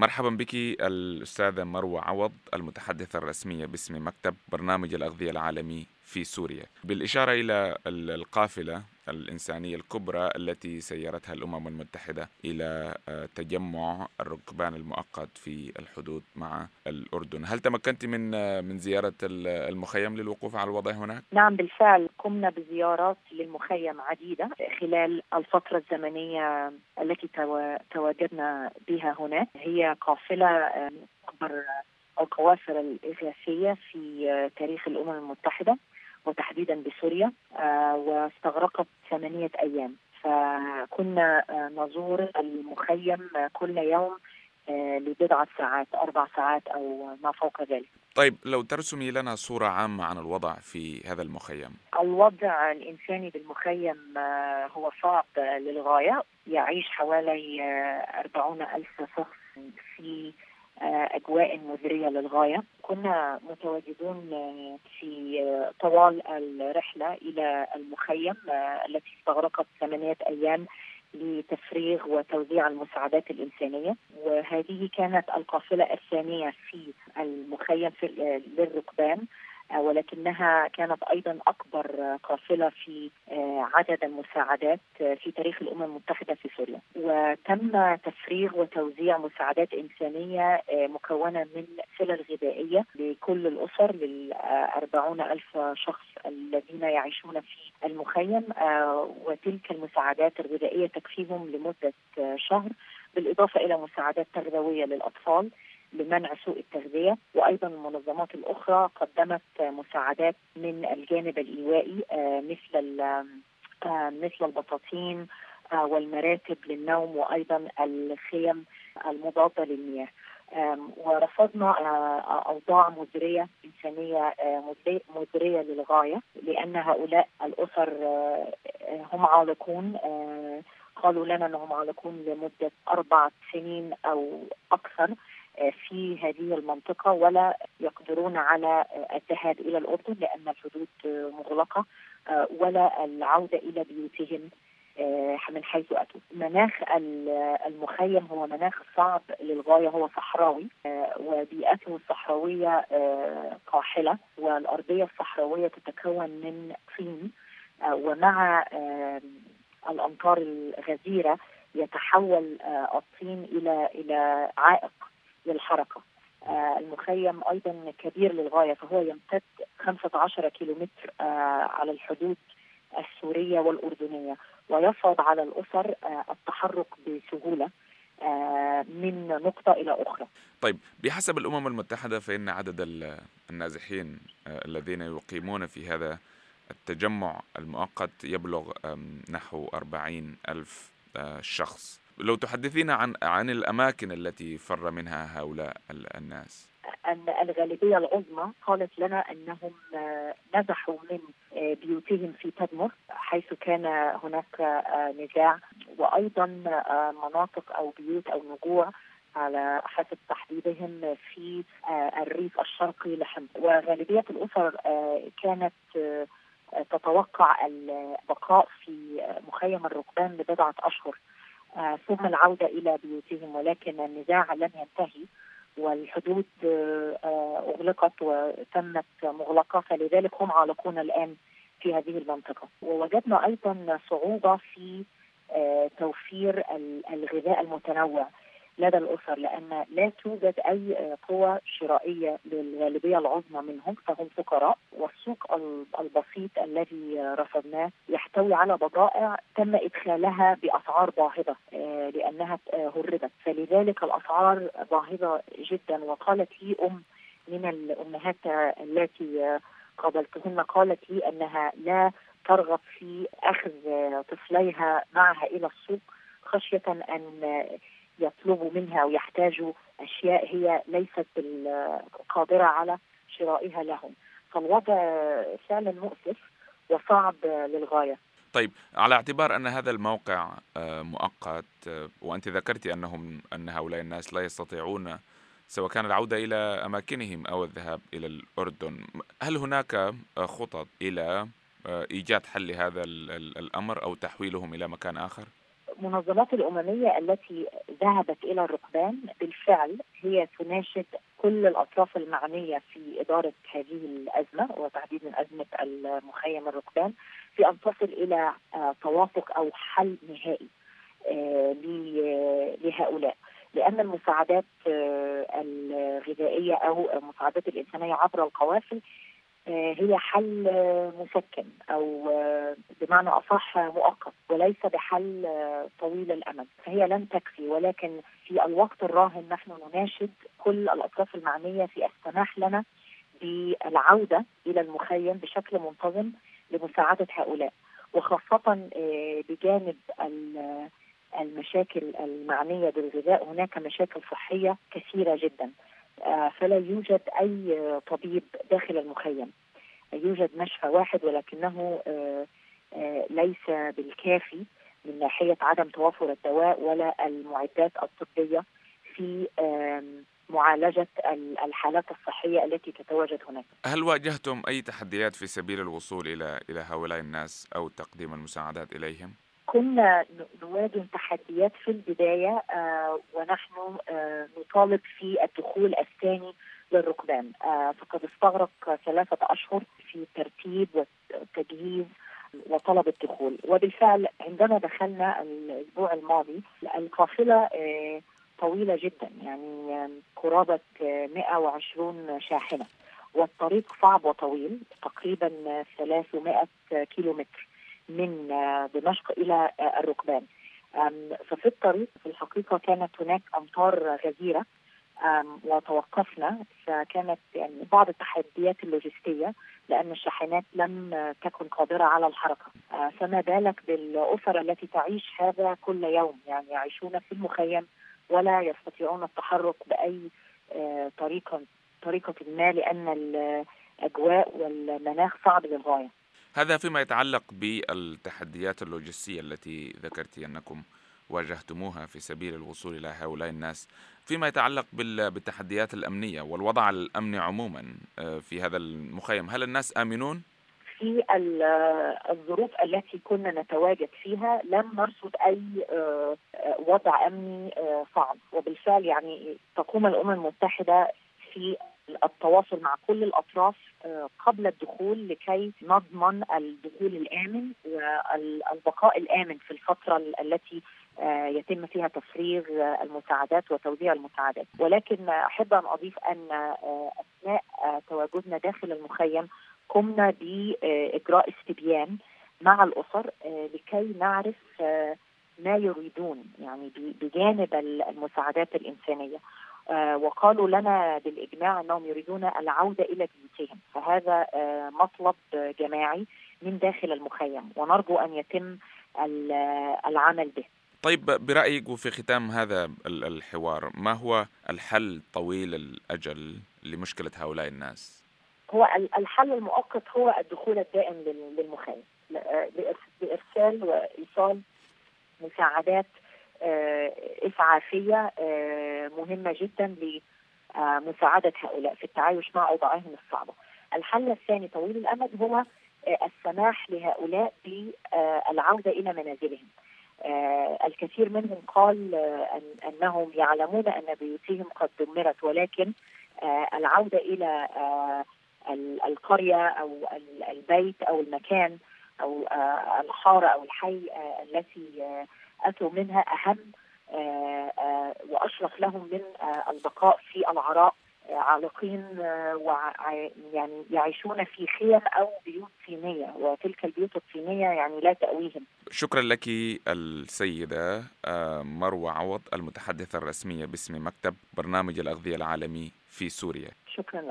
مرحبا بك الأستاذة مروة عوض المتحدثة الرسمية باسم مكتب برنامج الأغذية العالمي في سوريا. بالإشارة إلى القافلة الإنسانية الكبرى التي سيرتها الأمم المتحدة إلى آه، تجمع الركبان المؤقت في الحدود مع الأردن. هل تمكنت من آه، من زيارة المخيم للوقوف على الوضع هناك؟ نعم بالفعل. قمنا بزيارات للمخيم عديدة خلال الفترة الزمنية التي تواجدنا بها هناك. هي قافلة آه، أكبر القوافل الإغاثية في تاريخ الأمم المتحدة. وتحديدا بسوريا آه، واستغرقت ثمانية أيام. فكنا آه، نزور المخيم كل يوم آه، لبضعة ساعات أربع ساعات أو ما فوق ذلك. طيب لو ترسمي لنا صورة عامة عن الوضع في هذا المخيم. الوضع الإنساني بالمخيم هو صعب للغاية. يعيش حوالي أربعون ألف شخص في أجواء مزريه للغاية. كنا متواجدون في طوال الرحلة إلى المخيم التي استغرقت ثمانية أيام لتفريغ وتوزيع المساعدات الإنسانية. وهذه كانت القافلة الثانية في المخيم للركبان آه، ولكنها كانت أيضا أكبر قافلة في آه، عدد المساعدات آه، في تاريخ الأمم المتحدة في سوريا. وتم تفريغ وتوزيع مساعدات إنسانية مكونة من سلل غذائية لكل الأسر لل ألف شخص الذين يعيشون في المخيم. وتلك المساعدات الغذائية تكفيهم لمدة شهر بالإضافة إلى مساعدات تغذوية للأطفال. لمنع سوء التغذية وأيضا المنظمات الأخرى قدمت مساعدات من الجانب الإيوائي آه، مثل آه، مثل البطاطين آه، والمراتب للنوم وأيضا الخيم المضادة للمياه. ورفضنا أوضاع مزرية إنسانية مزرية للغاية لأن هؤلاء الأسر هم عالقون قالوا لنا إنهم عالقون لمدة أربع سنين أو أكثر. في هذه المنطقة ولا يقدرون على الذهاب إلى الأردن لأن الحدود مغلقة ولا العودة إلى بيوتهم من حيث أتوا. مناخ المخيم هو مناخ صعب للغاية هو صحراوي وبيئته الصحراوية قاحلة والأرضية الصحراوية تتكون من طين ومع الأمطار الغزيرة يتحول الطين إلى إلى عائق. للحركة. آه المخيم أيضا كبير للغاية فهو يمتد 15 كيلومتر آه على الحدود السورية والأردنية ويصعب على الأسر آه التحرك بسهولة من نقطة إلى أخرى. طيب بحسب الأمم المتحدة فإن عدد النازحين الذين يقيمون في هذا التجمع المؤقت يبلغ نحو أربعين ألف شخص. لو تحدثينا عن عن الأماكن التي فر منها هؤلاء الناس. أن الغالبية العظمى قالت لنا أنهم آه، نزحوا من آه، بيوتهم في تدمر حيث كان هناك آه، نزاع وأيضا مناطق أو بيوت أو نجوع على حسب تحديدهم في الريف الشرقي لحمص وغالبية الأسر كانت تتوقع البقاء في مخيم الركبان لبضعة أشهر. ثم العودة إلى بيوتهم ولكن النزاع لم ينتهي والحدود آه، أغلقت وتمت مغلقة فلذلك هم عالقون الآن في هذه المنطقة. ووجدنا أيضا صعوبة في آه، توفير الغذاء البسيط لدى الأسر لأن لا توجد أي قوى شرائية للغالبية العظمى منهم فهم فقراء والسوق البسيط الذي رصدناه يحتوي على بضائع تم إدخالها بأسعار باهظة آه، لأنها آه، هربت. فلذلك الأسعار باهظة جدا وقالت لي أم من الأمهات التي قابلتهن قالت لي أنها لا ترغب في أخذ طفليها معها إلى السوق خشية أن يطلبوا منها أو يحتاجوا أشياء هي ليست قادره على شرائها لهم. فالوضع فعلا مؤسف وصعب للغاية. طيب على اعتبار أن هذا الموقع آه، مؤقت آه، وأنت ذكرت أنهم أن هؤلاء الناس لا يستطيعون سواء كان العودة إلى أماكنهم أو الذهاب إلى الأردن هل هناك آه، خطط إلى إيجاد حل لهذا الأمر أو تحويلهم إلى مكان آخر؟ المنظمات الأممية التي ذهبت إلى الركبان بالفعل هي تناشد كل الأطراف المعنية في إدارة هذه الأزمة وتحديدا أزمة المخيم الركبان في أن تصل إلى آه، توافق أو حل نهائي آه، لهؤلاء. لأن المساعدات آه، الغذائية أو المساعدات الإنسانية عبر القوافل هي حل آه، مسكن أو آه، بمعنى أصح مؤقت وليس بحل طويل الأمد. فهي لن تكفي ولكن في الوقت الراهن نحن نناشد كل الأطراف المعنية في السماح لنا بالعودة إلى المخيم بشكل منتظم لمساعدة هؤلاء. وخاصة بجانب المشاكل المعنية بالغذاء هناك مشاكل صحية كثيرة جدا. آه، فلا يوجد أي طبيب داخل المخيم يوجد مشفى واحد ولكنه آه، آه، ليس بالكافي من ناحية عدم توافر الدواء ولا المعدات الطبية في معالجة الحالات الصحية التي تتواجد هناك هل واجهتم أي تحديات في سبيل الوصول إلى إلى هؤلاء الناس أو تقديم المساعدات إليهم؟ كنا نواجه تحديات في البداية آه ونحن آه نطالب في الدخول الثاني للركبان. آه فقد استغرق ثلاثة أشهر في ترتيب وتجهيز وطلب الدخول. وبالفعل عندما دخلنا الأسبوع الماضي القافلة طويلة جدا يعني قرابة 120 شاحنة. والطريق صعب وطويل تقريبا 300 كيلومتر. من آه، دمشق إلى آه، الركبان. ففي الطريق في الحقيقة كانت هناك أمطار غزيرة وتوقفنا فكانت يعني بعض التحديات اللوجستية لأن الشاحنات لم تكن قادرة على الحركة. آه، فما بالك بالأسر التي تعيش هذا كل يوم؟ يعني يعيشون في المخيم ولا يستطيعون التحرك بأي طريقة طريقة ما لأن الأجواء والمناخ صعب للغاية. هذا فيما يتعلق بالتحديات اللوجستية التي ذكرت أنكم واجهتموها في سبيل الوصول إلى هؤلاء الناس فيما يتعلق بالتحديات الأمنية والوضع الأمني عموما آه، في هذا المخيم هل الناس آمنون؟ في الظروف التي كنا نتواجد فيها لم نرصد أي آه، وضع أمني آه، صعب وبالفعل يعني تقوم الأمم المتحدة في التواصل مع كل الأطراف آه، قبل الدخول لكي نضمن الدخول الآمن والبقاء الآمن في الفترة التي آه، يتم فيها تفريغ المساعدات وتوزيع المساعدات. ولكن أحب أن أضيف أن آه، أثناء تواجدنا داخل المخيم قمنا بإجراء استبيان مع الأسر لكي نعرف ما يريدون يعني بجانب المساعدات الإنسانية. آه، وقالوا لنا بالإجماع أنهم يريدون العودة إلى بيوتهم فهذا آه، مطلب جماعي من داخل المخيم ونرجو أن يتم العمل به طيب برأيك وفي ختام هذا الحوار ما هو الحل طويل الأجل لمشكلة هؤلاء الناس؟ هو الحل المؤقت هو الدخول الدائم للمخيم آه، بإرسال وإيصال مساعدات آه، إسعافية آه، مهمة جدا لمساعدة هؤلاء في التعايش مع أوضاعهم الصعبة. الحل الثاني طويل الأمد هو آه، السماح لهؤلاء بالعودة إلى منازلهم. الكثير منهم قال أن أنهم يعلمون أن بيوتهم قد دمرت ولكن العودة إلى القرية أو البيت أو المكان أو الحارة أو الحي التي أتوا منها أهم آه، آه، وأشرف لهم من آه، البقاء في العراء عالقين يعني يعيشون في خيم أو بيوت صينية وتلك البيوت الصينية يعني لا تأويهم. شكرا لك السيدة مروة عوض المتحدثة الرسمية باسم مكتب برنامج الأغذية العالمي في سوريا. شكرا لك.